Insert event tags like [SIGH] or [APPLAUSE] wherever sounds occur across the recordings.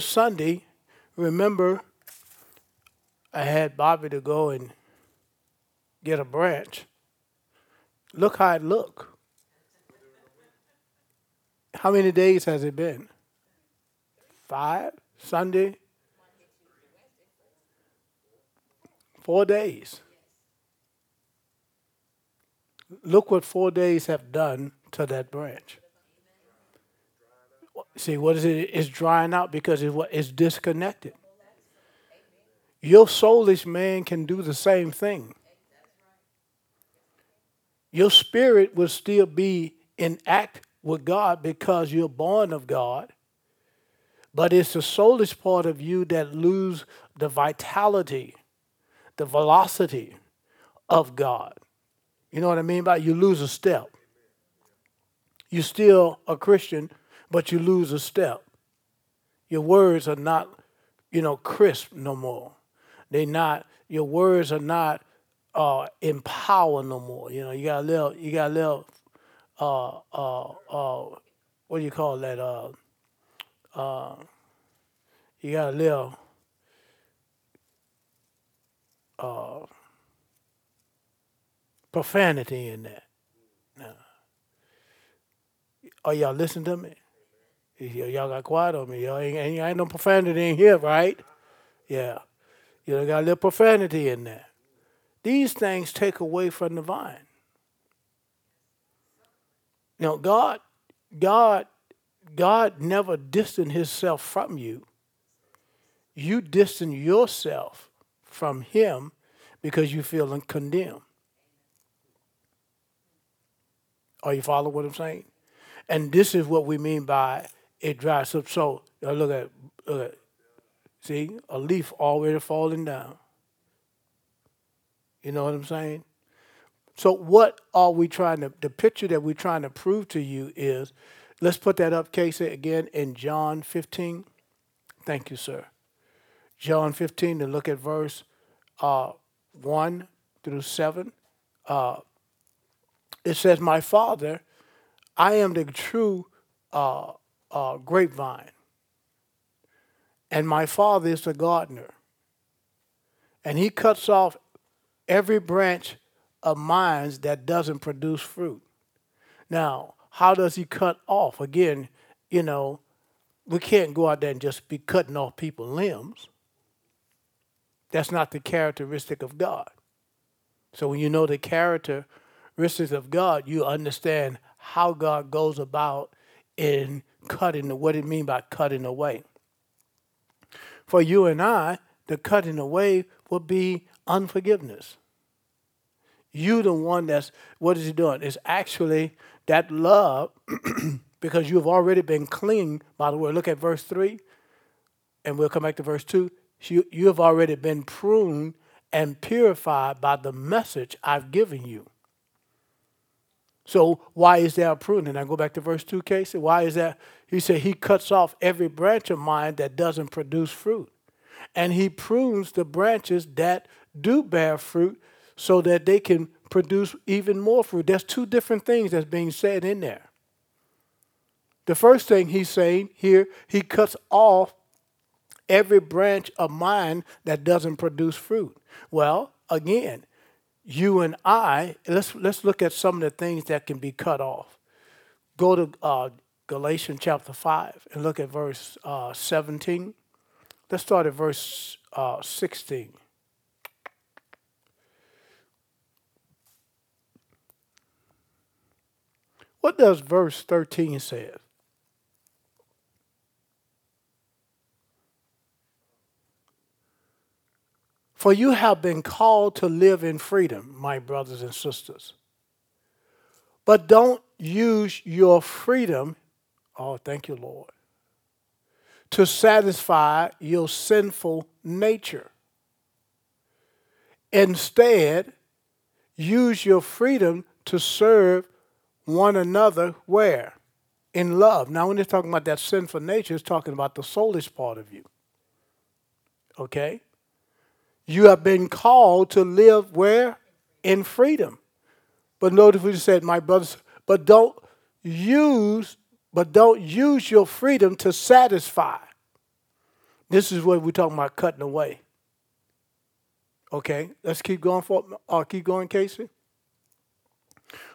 Sunday, remember, I had Bobby to go and get a branch. Look how it look. How many days has it been? Five? Sunday? Four days. Look what four days have done to that branch. See, what is it? It's drying out because it's, what, it's disconnected. Your soulish man can do the same thing. Your spirit will still be in act with God because you're born of God. But it's the soulish part of you that lose the vitality, the velocity of God. You know what I mean by you lose a step. You're still a Christian, but you lose a step. Your words are not, you know, crisp no more. They not your words are not uh, empower no more. You know, you got a little, you got a little, uh, uh, uh, what do you call that? Uh, uh, you got a little, uh, profanity in that. Now, are y'all listening to me? Y'all got quiet on me. Y'all ain't, ain't, ain't no profanity in here, right? Yeah. You got a little profanity in there. These things take away from the vine. Know, God, God, God never distanced himself from you. You distance yourself from him because you feel condemned. Are you following what I'm saying? And this is what we mean by it dries up. So uh, look at, look at, see, a leaf already falling down. You know what I'm saying? So what are we trying to? The picture that we're trying to prove to you is, let's put that up, Casey, again in John 15. Thank you, sir. John 15 to look at verse uh, 1 through 7. Uh, it says, My Father, I am the true uh, uh, grapevine, and my Father is the gardener. And he cuts off every branch of mine that doesn't produce fruit. Now, how does he cut off? Again, you know, we can't go out there and just be cutting off people's limbs. That's not the characteristic of God. So when you know the characteristics of God, you understand how God goes about in cutting, what it mean by cutting away. For you and I, the cutting away would be unforgiveness. You the one that's what is he doing? It's actually that love [CLEARS THROAT] because you have already been clean by the way. Look at verse three, and we'll come back to verse two. You, you have already been pruned and purified by the message I've given you. So why is there a pruning? I go back to verse 2, Casey. Why is that? He said he cuts off every branch of mine that doesn't produce fruit. And he prunes the branches that do bear fruit so that they can produce even more fruit. There's two different things that's being said in there. The first thing he's saying here, he cuts off every branch of mine that doesn't produce fruit. Well, again, you and I, let's, let's look at some of the things that can be cut off. Go to uh, Galatians chapter 5 and look at verse uh, 17. Let's start at verse uh, 16. What does verse 13 say? For you have been called to live in freedom, my brothers and sisters. But don't use your freedom, oh, thank you, Lord, to satisfy your sinful nature. Instead, use your freedom to serve one another where? In love. Now, when it's talking about that sinful nature, it's talking about the soulish part of you. Okay? You have been called to live where? In freedom. But notice we said, my brothers, but don't use, but don't use your freedom to satisfy. This is what we're talking about cutting away. Okay, let's keep going for uh, keep going, Casey.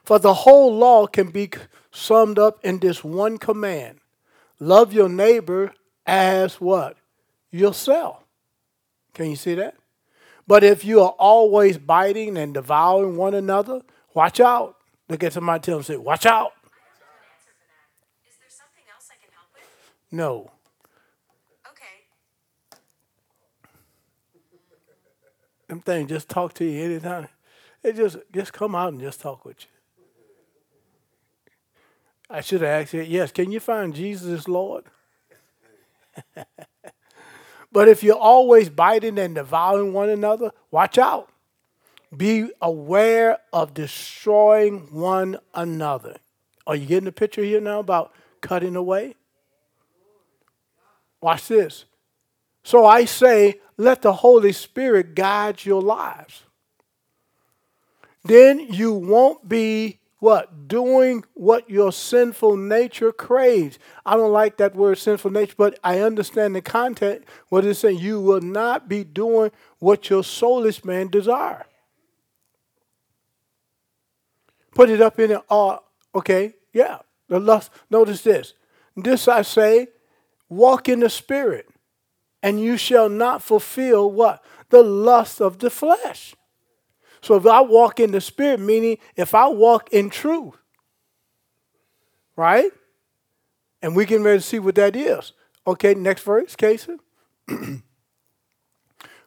For the whole law can be summed up in this one command. Love your neighbor as what? Yourself. Can you see that? But if you are always biting and devouring one another, watch out. Look at somebody tell them, say, watch out. No. Okay. Them things just talk to you anytime. It just just come out and just talk with you. I should have asked you, yes, can you find Jesus Lord? [LAUGHS] but if you're always biting and devouring one another, watch out. Be aware of destroying one another. Are you getting the picture here now about cutting away? Watch this. So I say, let the Holy Spirit guide your lives. Then you won't be what? Doing what your sinful nature craves. I don't like that word sinful nature, but I understand the content. What it's saying, you will not be doing what your soulish man desire. Put it up in it. Uh, okay, yeah. The lust. Notice this. This I say Walk in the Spirit, and you shall not fulfill what? The lust of the flesh. So if I walk in the Spirit, meaning if I walk in truth, right? And we can ready to see what that is. Okay, next verse, Casey. [CLEARS THROAT]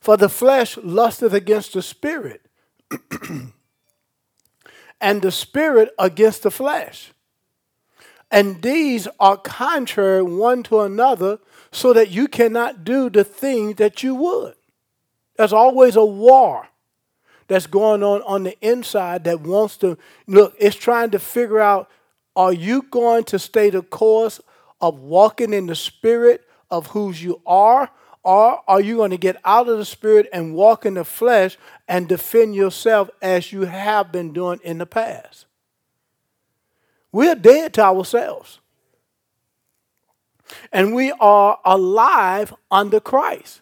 For the flesh lusteth against the spirit, [CLEARS THROAT] and the spirit against the flesh. And these are contrary one to another, so that you cannot do the thing that you would. There's always a war that's going on on the inside that wants to look, it's trying to figure out are you going to stay the course of walking in the spirit of whose you are? Or are you going to get out of the spirit and walk in the flesh and defend yourself as you have been doing in the past? We're dead to ourselves. And we are alive under Christ,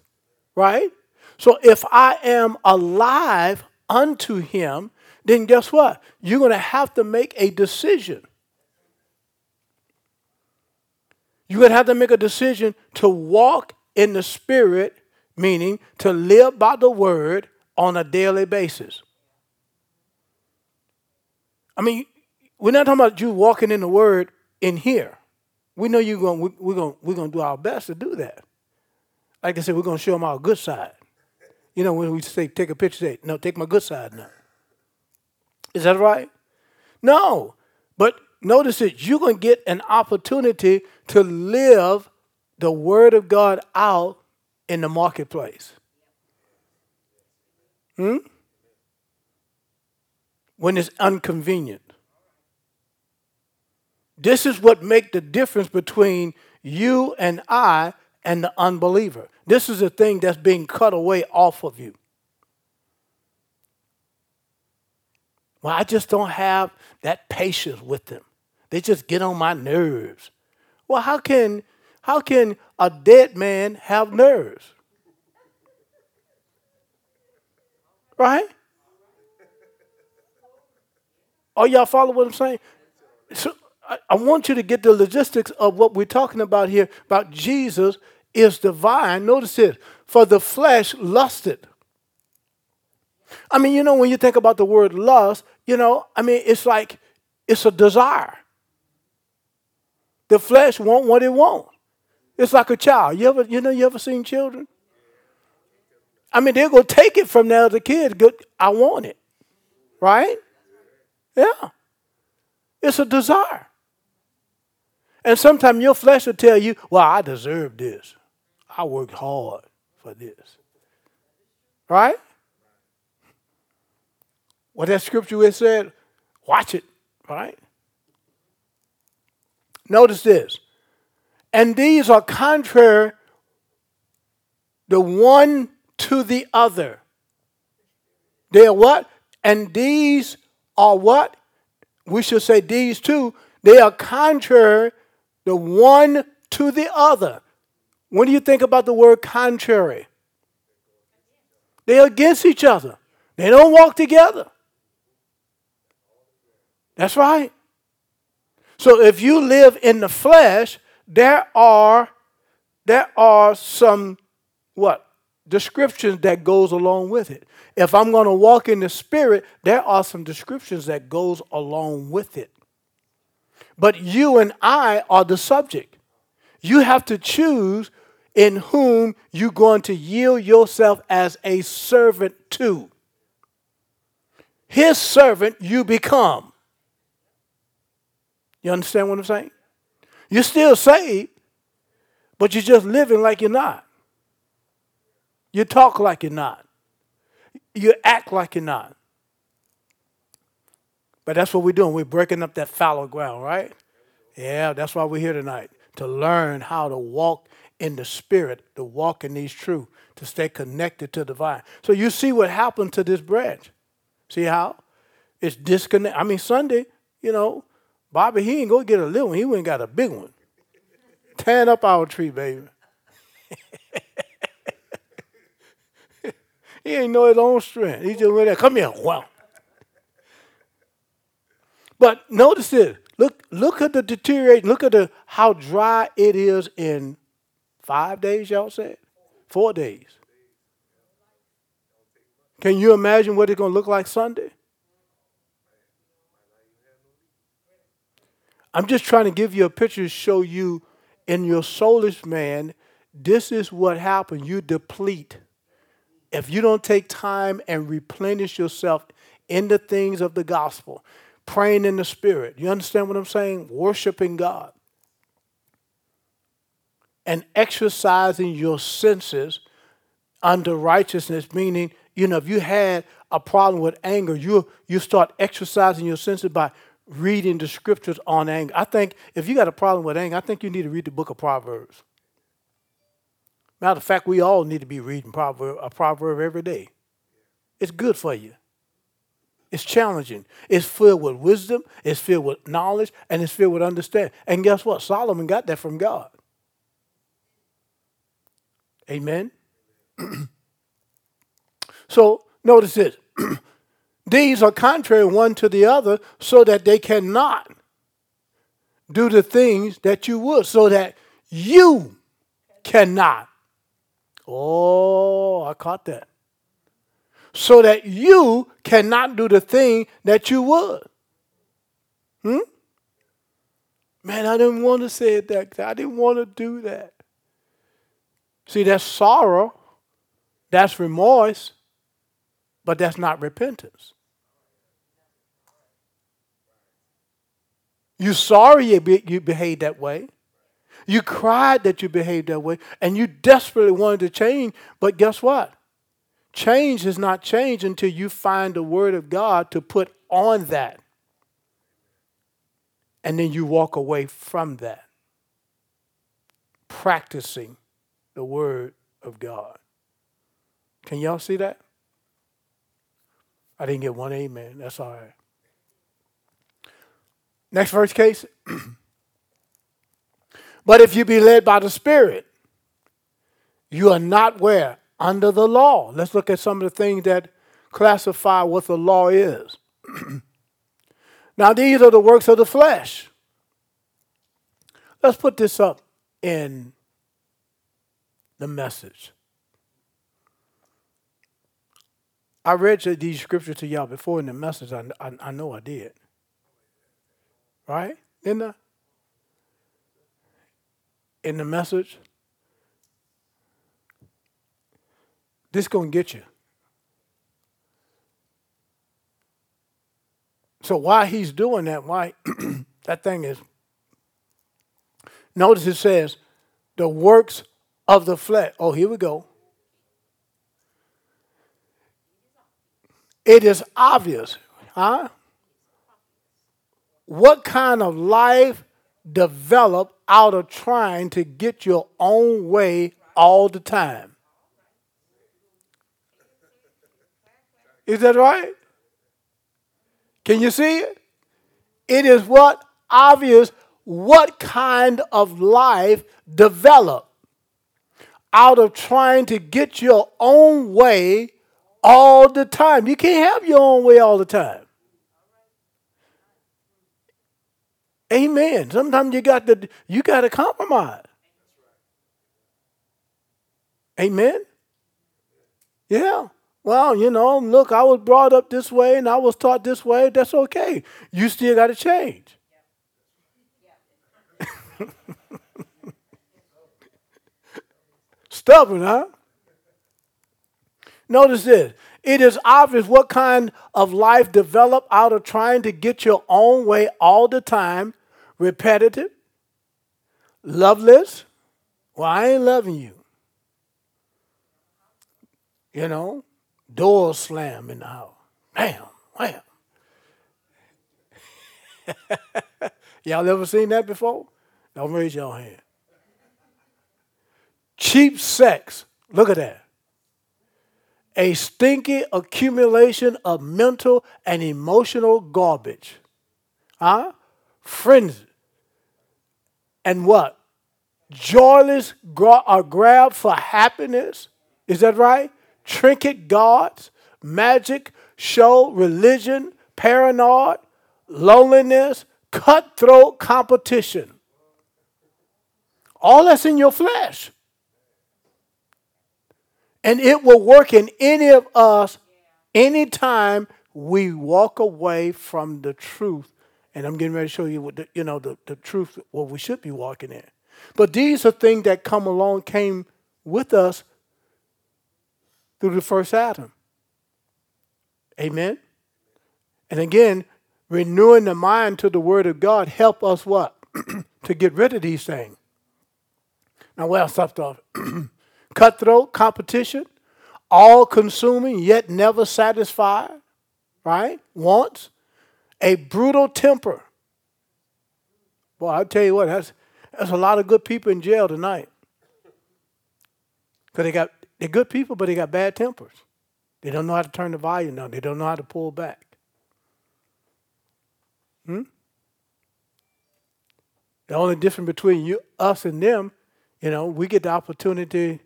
right? So if I am alive unto Him, then guess what? You're going to have to make a decision. You're going to have to make a decision to walk in the Spirit, meaning to live by the Word on a daily basis. I mean, we're not talking about you walking in the Word in here. We know you're going. We're going. We're going to do our best to do that. Like I said, we're going to show them our good side. You know, when we say take a picture, say no, take my good side now. Is that right? No, but notice it. You're going to get an opportunity to live the Word of God out in the marketplace. Hmm. When it's inconvenient. This is what make the difference between you and I and the unbeliever. This is a thing that's being cut away off of you. Well, I just don't have that patience with them. They just get on my nerves. Well, how can how can a dead man have nerves? Right? Are y'all follow what I'm saying? So, I, want you to get the logistics of what we're talking about here about Jesus is divine. Notice this for the flesh lusted. I mean, you know, when you think about the word lust, you know, I mean, it's like it's a desire. The flesh want what it wants. It's like a child. You ever, you know, you ever seen children? I mean, they're gonna take it from the other kid. Good, I want it, right? Yeah, it's a desire. And sometimes your flesh will tell you, well, I deserve this. I worked hard for this. Right? What that scripture is said, watch it, right? Notice this. And these are contrary the one to the other. They are what? And these are what? We should say these two. They are contrary the one to the other. When do you think about the word contrary? They're against each other. They don't walk together. That's right. So if you live in the flesh, there are there are some what descriptions that goes along with it. If I'm going to walk in the spirit, there are some descriptions that goes along with it. But you and I are the subject. You have to choose in whom you're going to yield yourself as a servant to. His servant you become. You understand what I'm saying? You're still saved, but you're just living like you're not. You talk like you're not. You act like you're not. But that's what we're doing. We're breaking up that fallow ground, right? Yeah, that's why we're here tonight to learn how to walk in the spirit, to walk in these truths, to stay connected to the vine. So you see what happened to this branch. See how? It's disconnect. I mean, Sunday, you know, Bobby, he ain't go get a little one. He went got a big one. Tearing up our tree, baby. [LAUGHS] he ain't know his own strength. He just went there, come here, wow. But notice this. Look, look at the deterioration. Look at the how dry it is in five days, y'all said? Four days. Can you imagine what it's going to look like Sunday? I'm just trying to give you a picture to show you in your soulish man, this is what happens. You deplete. If you don't take time and replenish yourself in the things of the gospel, praying in the spirit, you understand what I'm saying? Worshiping God and exercising your senses under righteousness, meaning, you know, if you had a problem with anger, you you start exercising your senses by reading the scriptures on anger. I think if you got a problem with anger, I think you need to read the book of Proverbs. Matter of fact, we all need to be reading proverb, a proverb every day. It's good for you. It's challenging. It's filled with wisdom, it's filled with knowledge, and it's filled with understanding. And guess what? Solomon got that from God. Amen. [CLEARS THROAT] so notice this. [CLEARS THROAT] These are contrary one to the other, so that they cannot do the things that you would, so that you cannot. Oh, I caught that. So that you cannot do the thing that you would. Hmm? Man, I didn't want to say it that. I didn't want to do that. See, that's sorrow, that's remorse, but that's not repentance. You sorry you, you behaved that way. You cried that you behaved that way, and you desperately wanted to change, but guess what? Change is not change until you find the Word of God to put on that. And then you walk away from that, practicing the Word of God. Can y'all see that? I didn't get one amen. That's all right. Next verse case. [CLEARS THROAT] but if you be led by the Spirit, you are not where? Under the law. Let's look at some of the things that classify what the law is. [CLEARS THROAT] now, these are the works of the flesh. Let's put this up in the message. I read these scriptures to y'all before in the message. I, I, I know I did. Right? In the in the message. This gonna get you. So why he's doing that, why [CLEARS THROAT] that thing is notice it says the works of the flesh. Oh, here we go. It is obvious, huh? What kind of life develop out of trying to get your own way all the time? Is that right? Can you see it? It is what obvious what kind of life develop out of trying to get your own way all the time. You can't have your own way all the time. Amen. Sometimes you got to you got to compromise. Amen. Yeah. Well, you know, look, I was brought up this way and I was taught this way. That's okay. You still got to change. [LAUGHS] Stubborn, huh? Notice this. It is obvious what kind of life develop out of trying to get your own way all the time, repetitive, loveless. Well, I ain't loving you. You know, doors slam in the house. Bam, wham. [LAUGHS] Y'all ever seen that before? Don't raise your hand. Cheap sex. Look at that. A stinky accumulation of mental and emotional garbage. Huh? Frenzy. And what? Joyless gra- are grab for happiness. Is that right? Trinket gods, magic, show, religion, paranoid, loneliness, cutthroat competition. All that's in your flesh. And it will work in any of us anytime we walk away from the truth. And I'm getting ready to show you what the, you know the, the truth what we should be walking in. But these are things that come along, came with us through the first Adam. Amen. And again, renewing the mind to the word of God help us what? [CLEARS THROAT] to get rid of these things. Now, well, stopped off. [CLEARS THROAT] Cutthroat competition, all consuming yet never satisfied, right? Wants a brutal temper. Boy, I'll tell you what, that's, that's a lot of good people in jail tonight. Because they got they're good people, but they got bad tempers. They don't know how to turn the volume down. They don't know how to pull back. Hmm? The only difference between you, us, and them, you know, we get the opportunity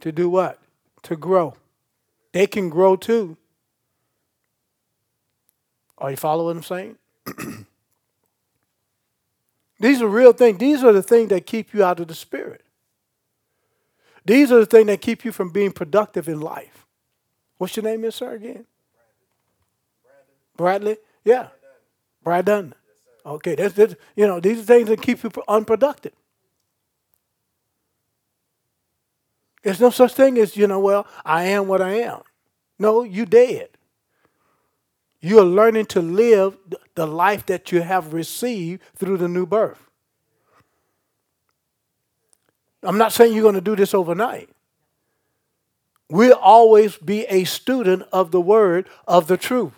to do what? To grow. They can grow too. Are you following what I'm saying? [CLEARS THROAT] These are real things. These are the things that keep you out of the spirit. These are the things that keep you from being productive in life. What's your name, is, sir, again? Bradley? Yeah. Brad Dunn. Okay, that's, that's you know, these are things that keep you unproductive. There's no such thing as, you know, well, I am what I am. No, you dead. You are learning to live the life that you have received through the new birth. I'm not saying you're going to do this overnight. We'll always be a student of the word of the truth.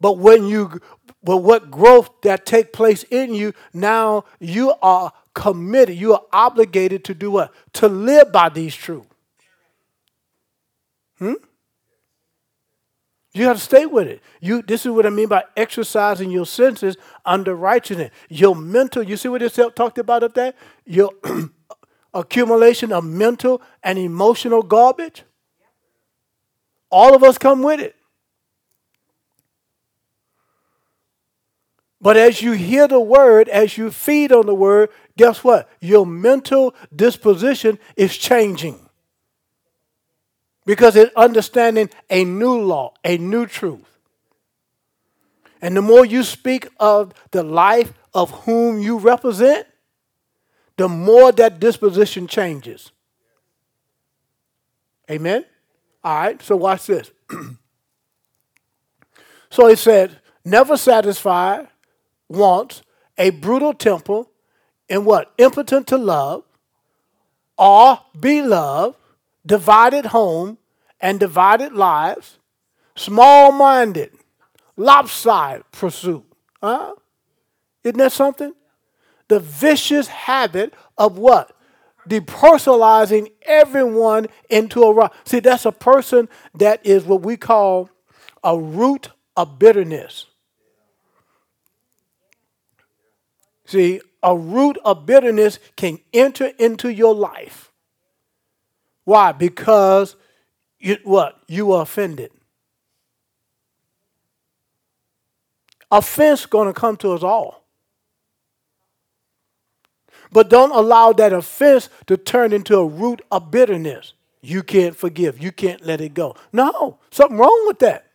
But when you but what growth that take place in you, now you are committed, you are obligated to do what? To live by these truths. Hmm? You have to stay with it. You this is what I mean by exercising your senses under righteousness. Your mental, you see what it talked about up there? Your [CLEARS THROAT] accumulation of mental and emotional garbage. All of us come with it. But as you hear the word, as you feed on the word, guess what? Your mental disposition is changing. Because it's understanding a new law, a new truth. And the more you speak of the life of whom you represent, the more that disposition changes. Amen? All right, so watch this. [CLEARS THROAT] so he said, never satisfied, wants a brutal temple and what? Impotent to love or be loved, divided home and divided lives, small minded, lopsided pursuit. Huh? Isn't that something? The vicious habit of what? Depersonalizing everyone into a rock. See, that's a person that is what we call a root of bitterness. See, a root of bitterness can enter into your life. Why? Because you what? You are offended. Offense going to come to us all. But don't allow that offense to turn into a root of bitterness. You can't forgive. You can't let it go. No, something wrong with that.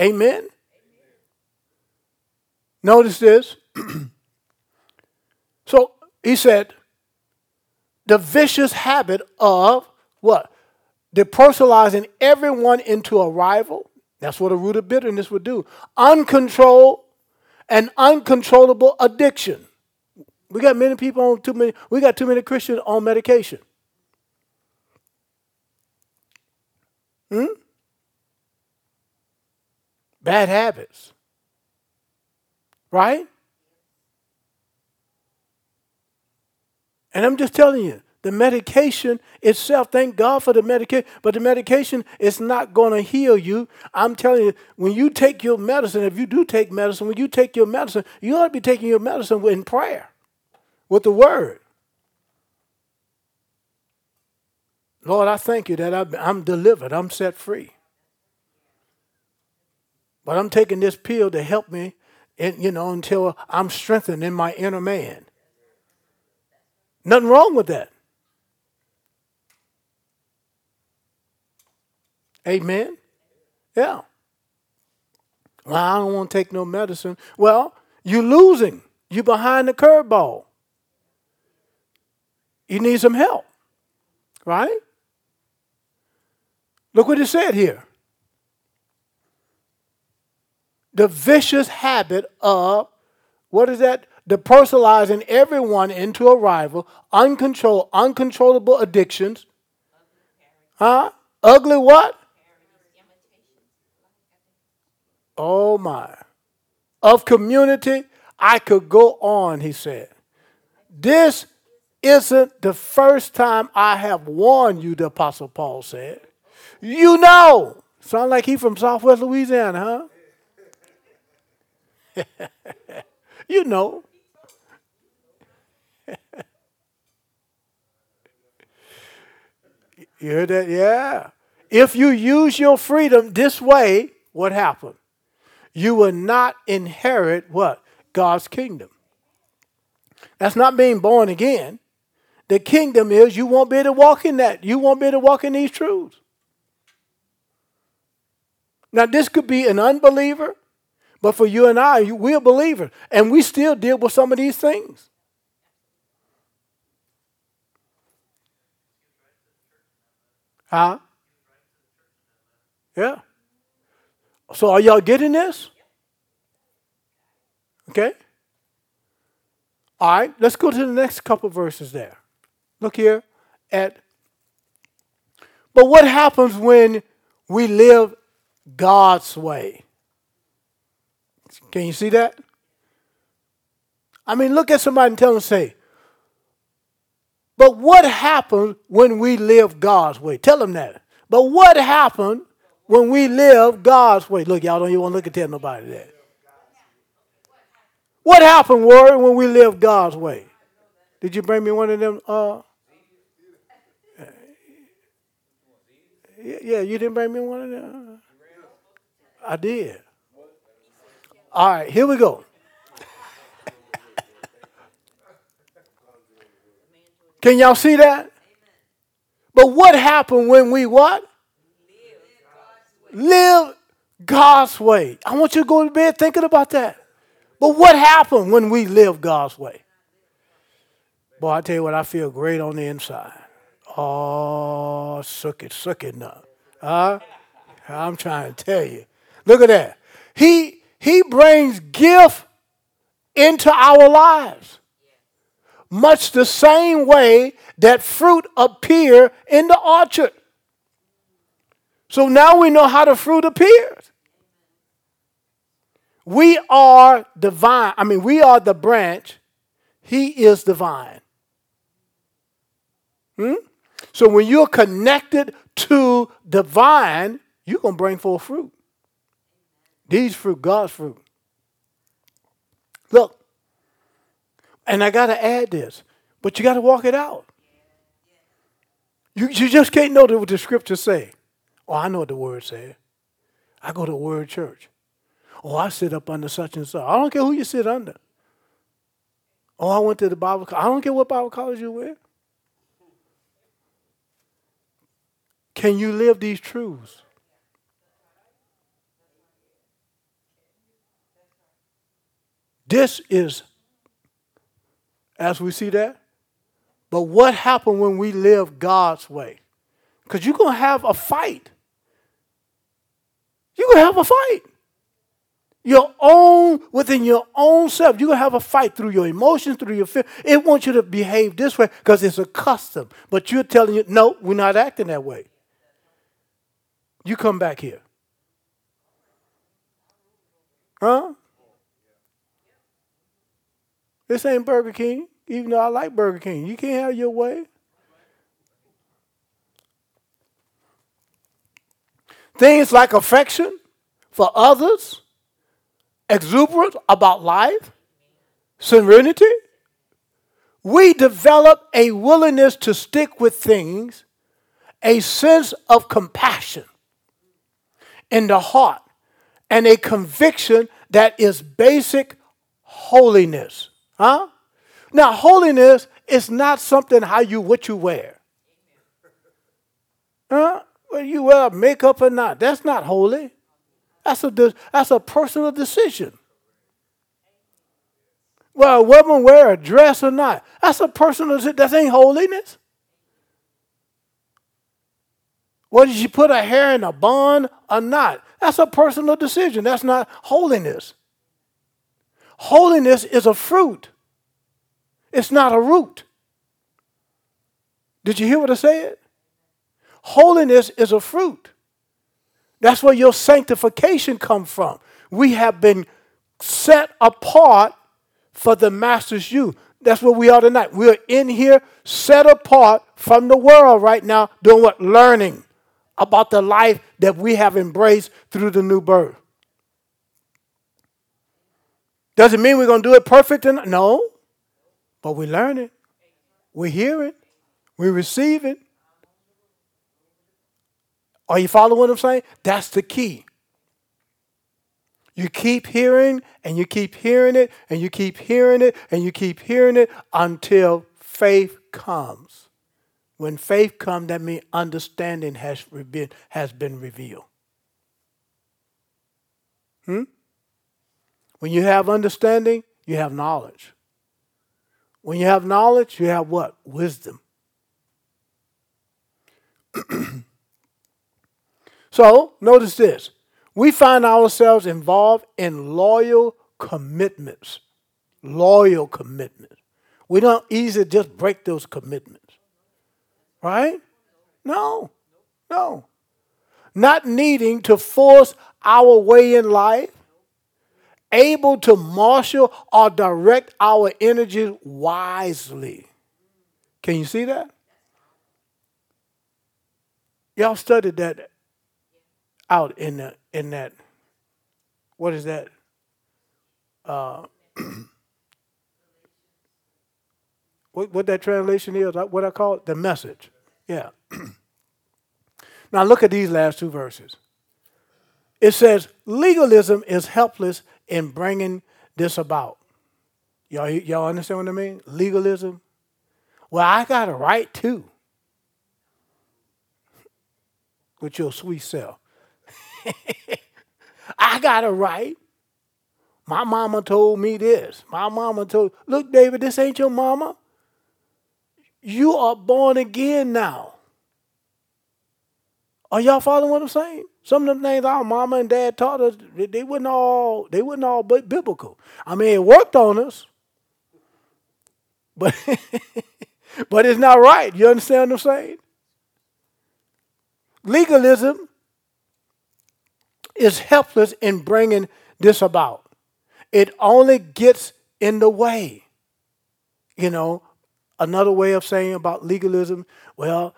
Amen. Notice this. [CLEARS THROAT] he said, the vicious habit of what? Depersonalizing everyone into a rival. That's what a root of bitterness would do. Uncontrolled and uncontrollable addiction. We got many people on too many, we got too many Christians on medication. Hmm? Bad habits. Right? And I'm just telling you, the medication itself, thank God for the medication, but the medication is not going to heal you. I'm telling you, when you take your medicine, if you do take medicine, when you take your medicine, you ought to be taking your medicine in prayer with the word. Lord, I thank you that I'm delivered, I'm set free. But I'm taking this pill to help me, and you know, until I'm strengthened in my inner man. Nothing wrong with that. Amen. Yeah. Well, I don't want to take no medicine. Well, you're losing. You're behind the curveball. You need some help. Right? Look what it said here. The vicious habit of, what is that? Depersonalizing everyone into a rival, uncontrolled, uncontrollable addictions. Huh? Ugly what? Oh my. Of community, I could go on, he said. This isn't the first time I have warned you, the Apostle Paul said. You know. Sound like he from Southwest Louisiana, huh? [LAUGHS] you know. [LAUGHS] you heard that? Yeah. If you use your freedom this way, what happened? You will not inherit what? God's kingdom. That's not being born again. The kingdom is you won't be able to walk in that. You won't be able to walk in these truths. Now, this could be an unbeliever, but for you and I, we're believers, and we still deal with some of these things. Huh? Yeah. So, are y'all getting this? Okay. All right, let's go to the next couple verses there. Look here at. But what happens when we live God's way? Can you see that? I mean, look at somebody and tell them, say, but what happens when we live God's way? Tell them that. But what happened when we live God's way? Look, y'all don't even want to look at tell nobody that. What happened, Warren, when we live God's way? Did you bring me one of them? Uh, yeah, you didn't bring me one of them. I did. All right, here we go. Can y'all see that? But what happened when we what? Live God's way. I want you to go to bed thinking about that. But what happened when we live God's way? Boy, I tell you what, I feel great on the inside. Oh, suck it, suck it now. Huh? I'm trying to tell you. Look at that. He he brings gift into our lives. Much the same way that fruit appear in the orchard. So now we know how the fruit appears. We are divine. I mean, we are the branch. He is divine. Hmm? So when you're connected to the vine, you're going to bring forth fruit. These fruit, God's fruit. Look, and I got to add this. But you got to walk it out. You, you just can't know what the scriptures say. Oh, I know what the word says. I go to word church. Oh, I sit up under such and such. I don't care who you sit under. Oh, I went to the Bible college. I don't care what Bible college you went. Can you live these truths? This is, as we see that. But what happened when we live God's way? Because you're going to have a fight. You're going to have a fight. Your own, within your own self, you're going to have a fight through your emotions, through your fear. It wants you to behave this way because it's a custom. But you're telling you, no, we're not acting that way. You come back here. Huh? This ain't Burger King, even though I like Burger King. You can't have your way. Things like affection for others, exuberance about life, serenity. We develop a willingness to stick with things, a sense of compassion in the heart, and a conviction that is basic holiness. Huh? Now, holiness is not something how you what you wear. Huh? Whether you wear makeup or not, that's not holy. That's a that's a personal decision. Well, a woman wear a dress or not, that's a personal decision. That ain't holiness. Whether she put her hair in a bun or not, that's a personal decision. That's not holiness. Holiness is a fruit. It's not a root. Did you hear what I said? Holiness is a fruit. That's where your sanctification comes from. We have been set apart for the master's use. That's what we are tonight. We're in here set apart from the world right now, doing what? Learning about the life that we have embraced through the new birth. Does it mean we're going to do it perfect? No. But we learn it. We hear it. We receive it. Are you following what I'm saying? That's the key. You keep hearing and you keep hearing it and you keep hearing it and you keep hearing it until faith comes. When faith comes, that means understanding has been, has been revealed. Hmm? When you have understanding, you have knowledge. When you have knowledge, you have what? Wisdom. [CLEARS THROAT] so, notice this. We find ourselves involved in loyal commitments. Loyal commitments. We don't easily just break those commitments. Right? No. No. Not needing to force our way in life able to marshal or direct our energies wisely. Can you see that? Y'all studied that out in the, in that. What is that? Uh, [CLEARS THROAT] what what that translation is? What I call it? The message. Yeah. [CLEARS THROAT] now look at these last two verses. It says legalism is helpless in bringing this about. Y'all, y'all understand what I mean? Legalism. Well, I got a right to. With your sweet self. [LAUGHS] I got a right. My mama told me this. My mama told, look, David, this ain't your mama. You are born again now. Are y'all following what I'm saying? Some of the things our mama and dad taught us, they not all they not all be biblical. I mean, it worked on us, but [LAUGHS] but it's not right. You understand what I'm saying? Legalism is helpless in bringing this about. It only gets in the way. You know, another way of saying about legalism, well,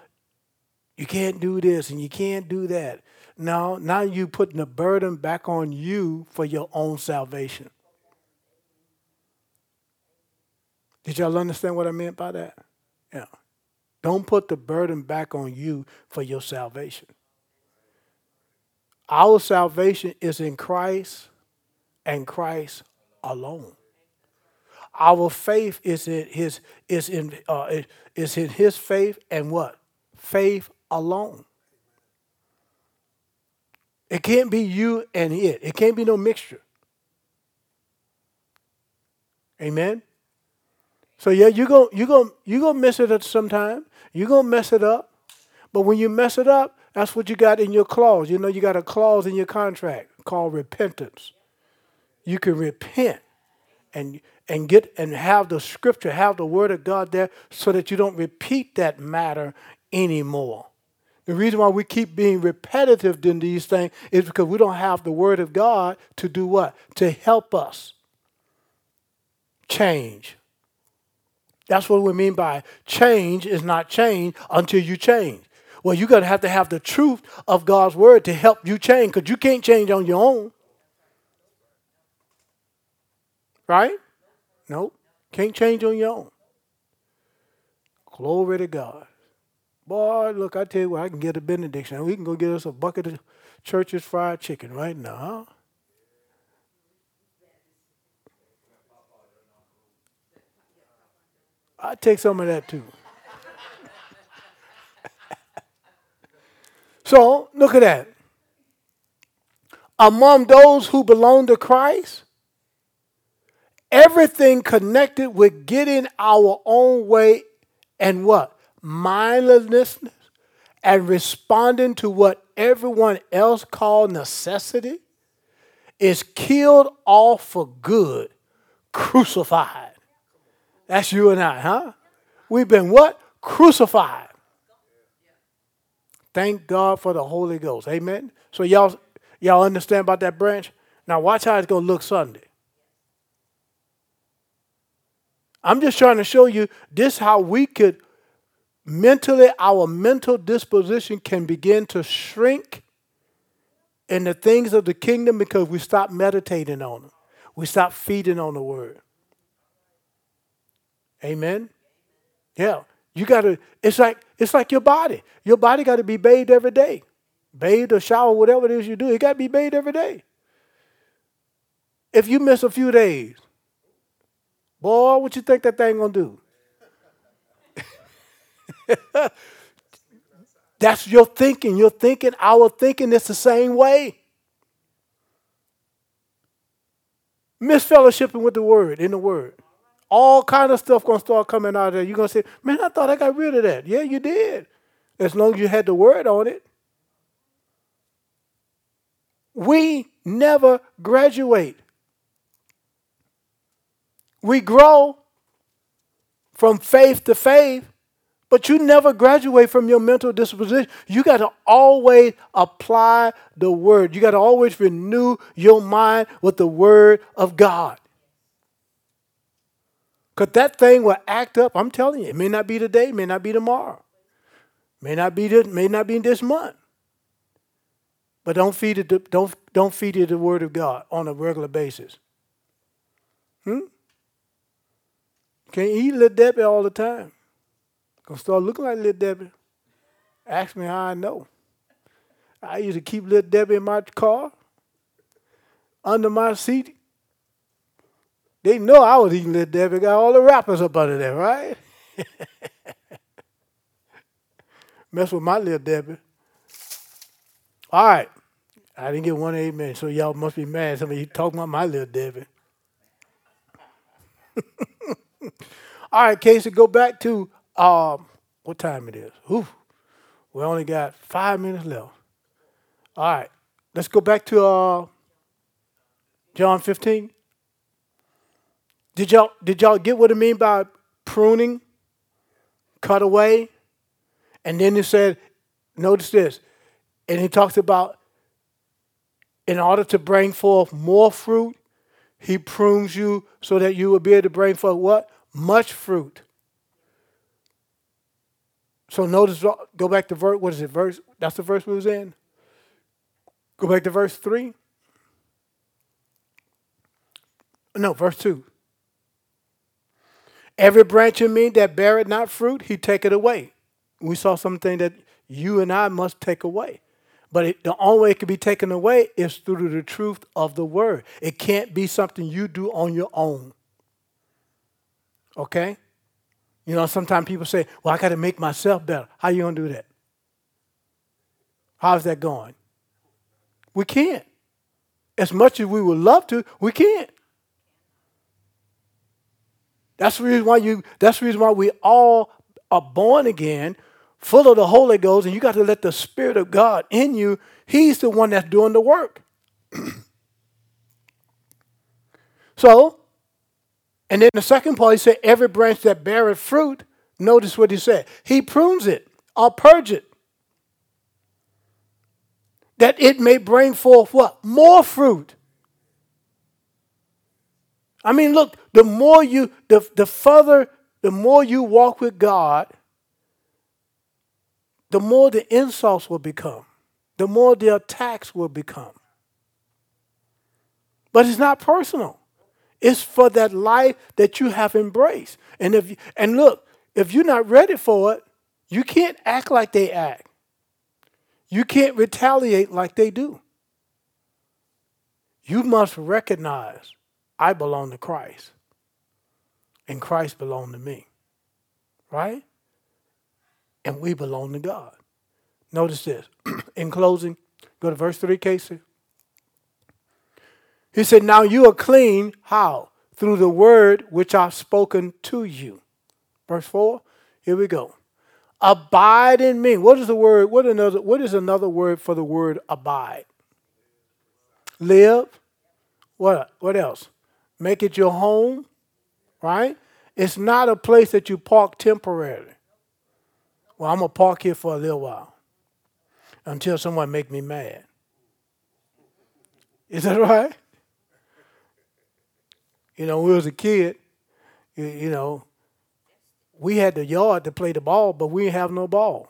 you can't do this and you can't do that. No, now you putting the burden back on you for your own salvation. Did y'all understand what I meant by that? Yeah. Don't put the burden back on you for your salvation. Our salvation is in Christ and Christ alone. Our faith is in his is in uh, is in his faith and what faith alone. It can't be you and it. It can't be no mixture. Amen. So yeah, you go you go you gonna mess it sometime. You're gonna mess it up, but when you mess it up, that's what you got in your clause. You know, you got a clause in your contract called repentance. You can repent and and get and have the scripture, have the word of God there so that you don't repeat that matter anymore. The reason why we keep being repetitive in these things is because we don't have the word of God to do what? To help us change. That's what we mean by change is not change until you change. Well, you're going to have to have the truth of God's word to help you change because you can't change on your own. Right? Nope. Can't change on your own. Glory to God. Boy, look, I tell you what, I can get a benediction. We can go get us a bucket of church's fried chicken right now. I take some of that too. [LAUGHS] so look at that. Among those who belong to Christ, everything connected with getting our own way and what? Mindlessness and responding to what everyone else called necessity is killed off for good, crucified. That's you and I, huh? We've been what? Crucified. Thank God for the Holy Ghost. Amen. So y'all y'all understand about that branch? Now watch how it's gonna look Sunday. I'm just trying to show you this how we could mentally, our mental disposition can begin to shrink in the things of the kingdom because we stop meditating on them. We stop feeding on the word. Amen. Yeah. You gotta, it's like it's like your body. Your body gotta be bathed every day. Bathed or shower, whatever it is you do, it gotta be bathed every day. If you miss a few days, boy, what you think that thing gonna do? [LAUGHS] That's your thinking. Your thinking, our thinking is the same way. Misfellowshipping with the word, in the word. All kind of stuff gonna start coming out of there. You're gonna say, man, I thought I got rid of that. Yeah, you did. As long as you had the word on it. We never graduate. We grow from faith to faith, but you never graduate from your mental disposition. You got to always apply the word. You got to always renew your mind with the word of God. Because that thing will act up. I'm telling you, it may not be today, may not be tomorrow, may not be this, may not be this month. But don't feed it. Don't don't feed it the word of God on a regular basis. Hmm. Can't eat little Debbie all the time. Gonna start looking like little Debbie. Ask me how I know. I used to keep little Debbie in my car, under my seat. They know I was eating little Debbie. Got all the wrappers up under there, right? [LAUGHS] Mess with my little Debbie. All right. I didn't get one amen, so y'all must be mad. Some of you talking about my little Debbie. [LAUGHS] All right, Casey, go back to um, what time it is. Ooh, we only got five minutes left. All right, let's go back to uh, John 15. Did y'all did y'all get what I mean by pruning? Cut away. And then he said, notice this. And he talks about in order to bring forth more fruit, he prunes you so that you will be able to bring forth what? Much fruit. So notice, uh, go back to verse, what is it, verse? That's the verse we was in. Go back to verse 3. No, verse 2. Every branch in me that beareth not fruit, he take it away. We saw something that you and I must take away. But it, the only way it can be taken away is through the truth of the word. It can't be something you do on your own. Okay? You know, sometimes people say, well, I got to make myself better. How you going to do that? How's that going? We can't. As much as we would love to, we can't. That's the reason why you that's the reason why we all are born again, full of the Holy Ghost, and you got to let the Spirit of God in you. He's the one that's doing the work. [CLEARS THROAT] so, and then the second part, he said, every branch that beareth fruit, notice what he said. He prunes it or purge it. That it may bring forth what? More fruit. I mean, look, the more you, the, the further, the more you walk with God, the more the insults will become, the more the attacks will become. But it's not personal. It's for that life that you have embraced. And if and look, if you're not ready for it, you can't act like they act. You can't retaliate like they do. You must recognize I belong to Christ. And Christ belonged to me. Right? And we belong to God. Notice this. [CLEARS THROAT] In closing, go to verse 3, Casey. He said, Now you are clean. How? Through the word which I've spoken to you. Verse 4, here we go. Abide in me. What is the word? What another what is another word for the word abide? Live. What what else? Make it your home, right? It's not a place that you park temporarily. Well, I'm gonna park here for a little while until someone make me mad. Is that [LAUGHS] right? You know, when we was a kid, you, you know, we had the yard to play the ball, but we didn't have no ball.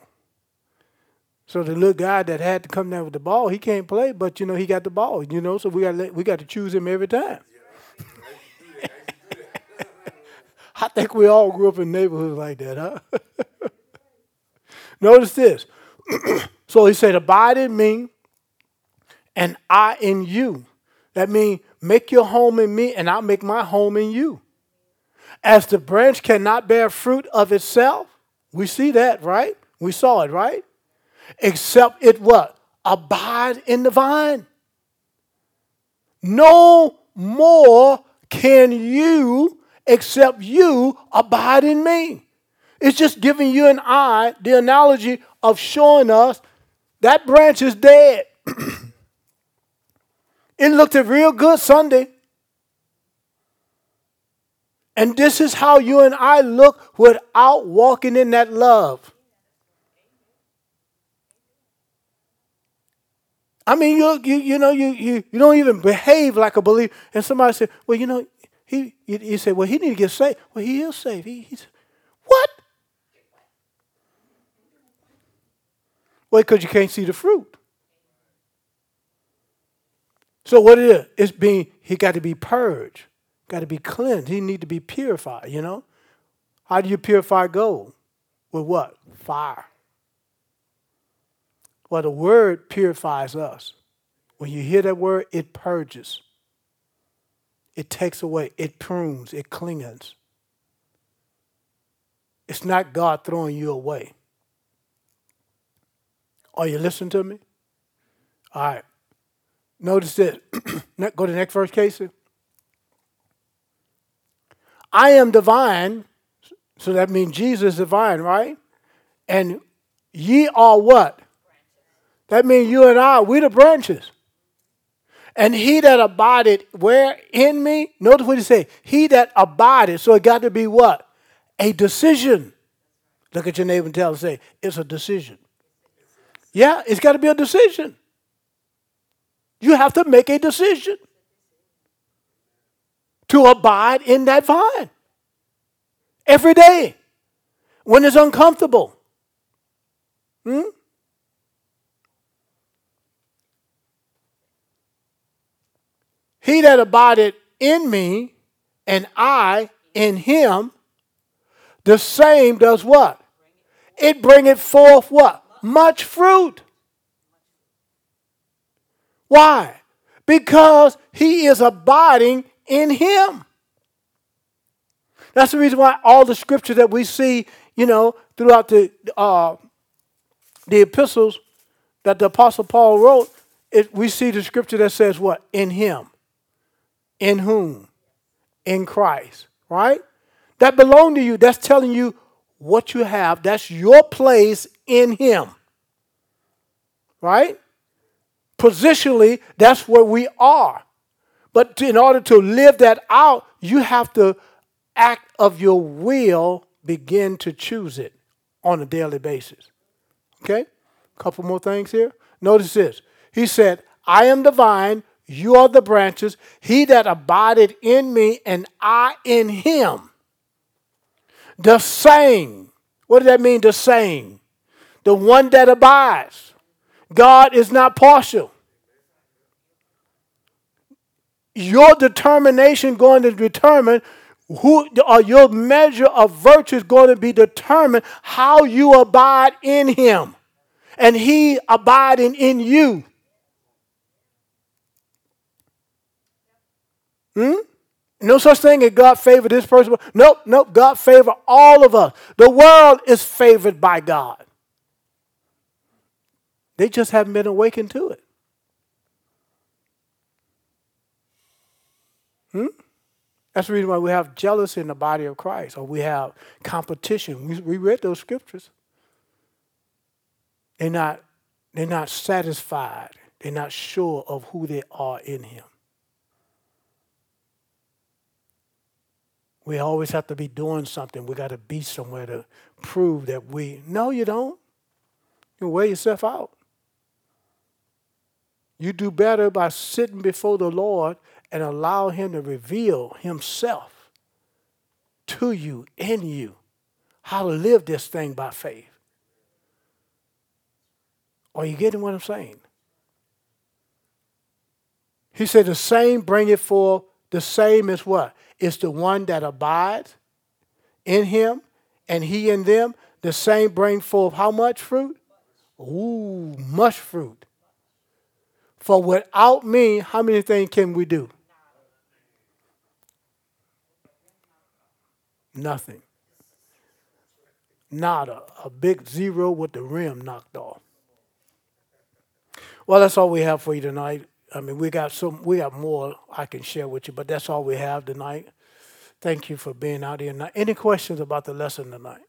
So the little guy that had to come down with the ball, he can't play, but you know he got the ball. You know, so we got we got to choose him every time. [LAUGHS] I think we all grew up in neighborhoods like that, huh? [LAUGHS] Notice this. [CLEARS THROAT] so he said, Abide in me, and I in you. That means make your home in me, and I'll make my home in you. As the branch cannot bear fruit of itself, we see that, right? We saw it, right? Except it what? Abide in the vine. No more can you except you abide in me. It's just giving you and I the analogy of showing us that branch is dead. [CLEARS THROAT] it looked real good Sunday. And this is how you and I look without walking in that love. I mean, you, you, you know, you, you, you don't even behave like a believer. And somebody said, well, you know, he, you said, well, he need to get saved. Well, he is saved. He, he's, what? Well, because you can't see the fruit. So what it is, it's being, he got to be purged, got to be cleansed. He need to be purified, you know? How do you purify gold? With what? Fire. Well, the word purifies us. When you hear that word, it purges. It takes away, it prunes, it cleans. It's not God throwing you away. Are you listening to me? All right. Notice this. [CLEARS THROAT] Go to the next verse, Casey. I am divine, so that means Jesus is divine, right? And ye are what? That means you and I, we the branches. And he that abided where in me, notice what he said. He that abided. So it got to be what? A decision. Look at your neighbor and tell him, say, it's a decision. Yeah, it's got to be a decision. You have to make a decision to abide in that vine every day when it's uncomfortable. Hmm? He that abideth in me, and I in him, the same does what? It bringeth forth what? Much fruit. Why? Because he is abiding in him. That's the reason why all the scripture that we see, you know, throughout the uh, the epistles that the apostle Paul wrote, it, we see the scripture that says what? In him. In whom? In Christ, right? That belong to you. That's telling you what you have. That's your place in him. Right? Positionally, that's where we are. But in order to live that out, you have to act of your will begin to choose it on a daily basis. Okay? A couple more things here. Notice this. He said, I am the vine, you are the branches. He that abided in me and I in him. The same. What does that mean, the same? The one that abides. God is not partial. Your determination going to determine who or your measure of virtue is going to be determined how you abide in him. And he abiding in you. Hmm? no such thing as god favor this person. Nope nope. God favor all of us. The world is favored by god. They just haven't been awakened to it hmm? That's the reason why we have jealousy in the body of Christ, or we have competition. We, we read those scriptures. They're not, they're not satisfied. They're not sure of who they are in Him. We always have to be doing something. We got to be somewhere to prove that we. No, you don't. You wear yourself out. You do better by sitting before the Lord and allow Him to reveal Himself to you, in you, how to live this thing by faith. Are you getting what I'm saying? He said, The same bring it forth. The same is what? It's the one that abides in him and he in them. The same bring forth how much fruit? Ooh, much fruit. For without me, how many things can we do? Nothing. Not A a big zero with the rim knocked off. Well, that's all we have for you tonight. I mean, we got some, we got more I can share with you, but that's all we have tonight. Thank you for being out here. Now, Any questions about the lesson tonight?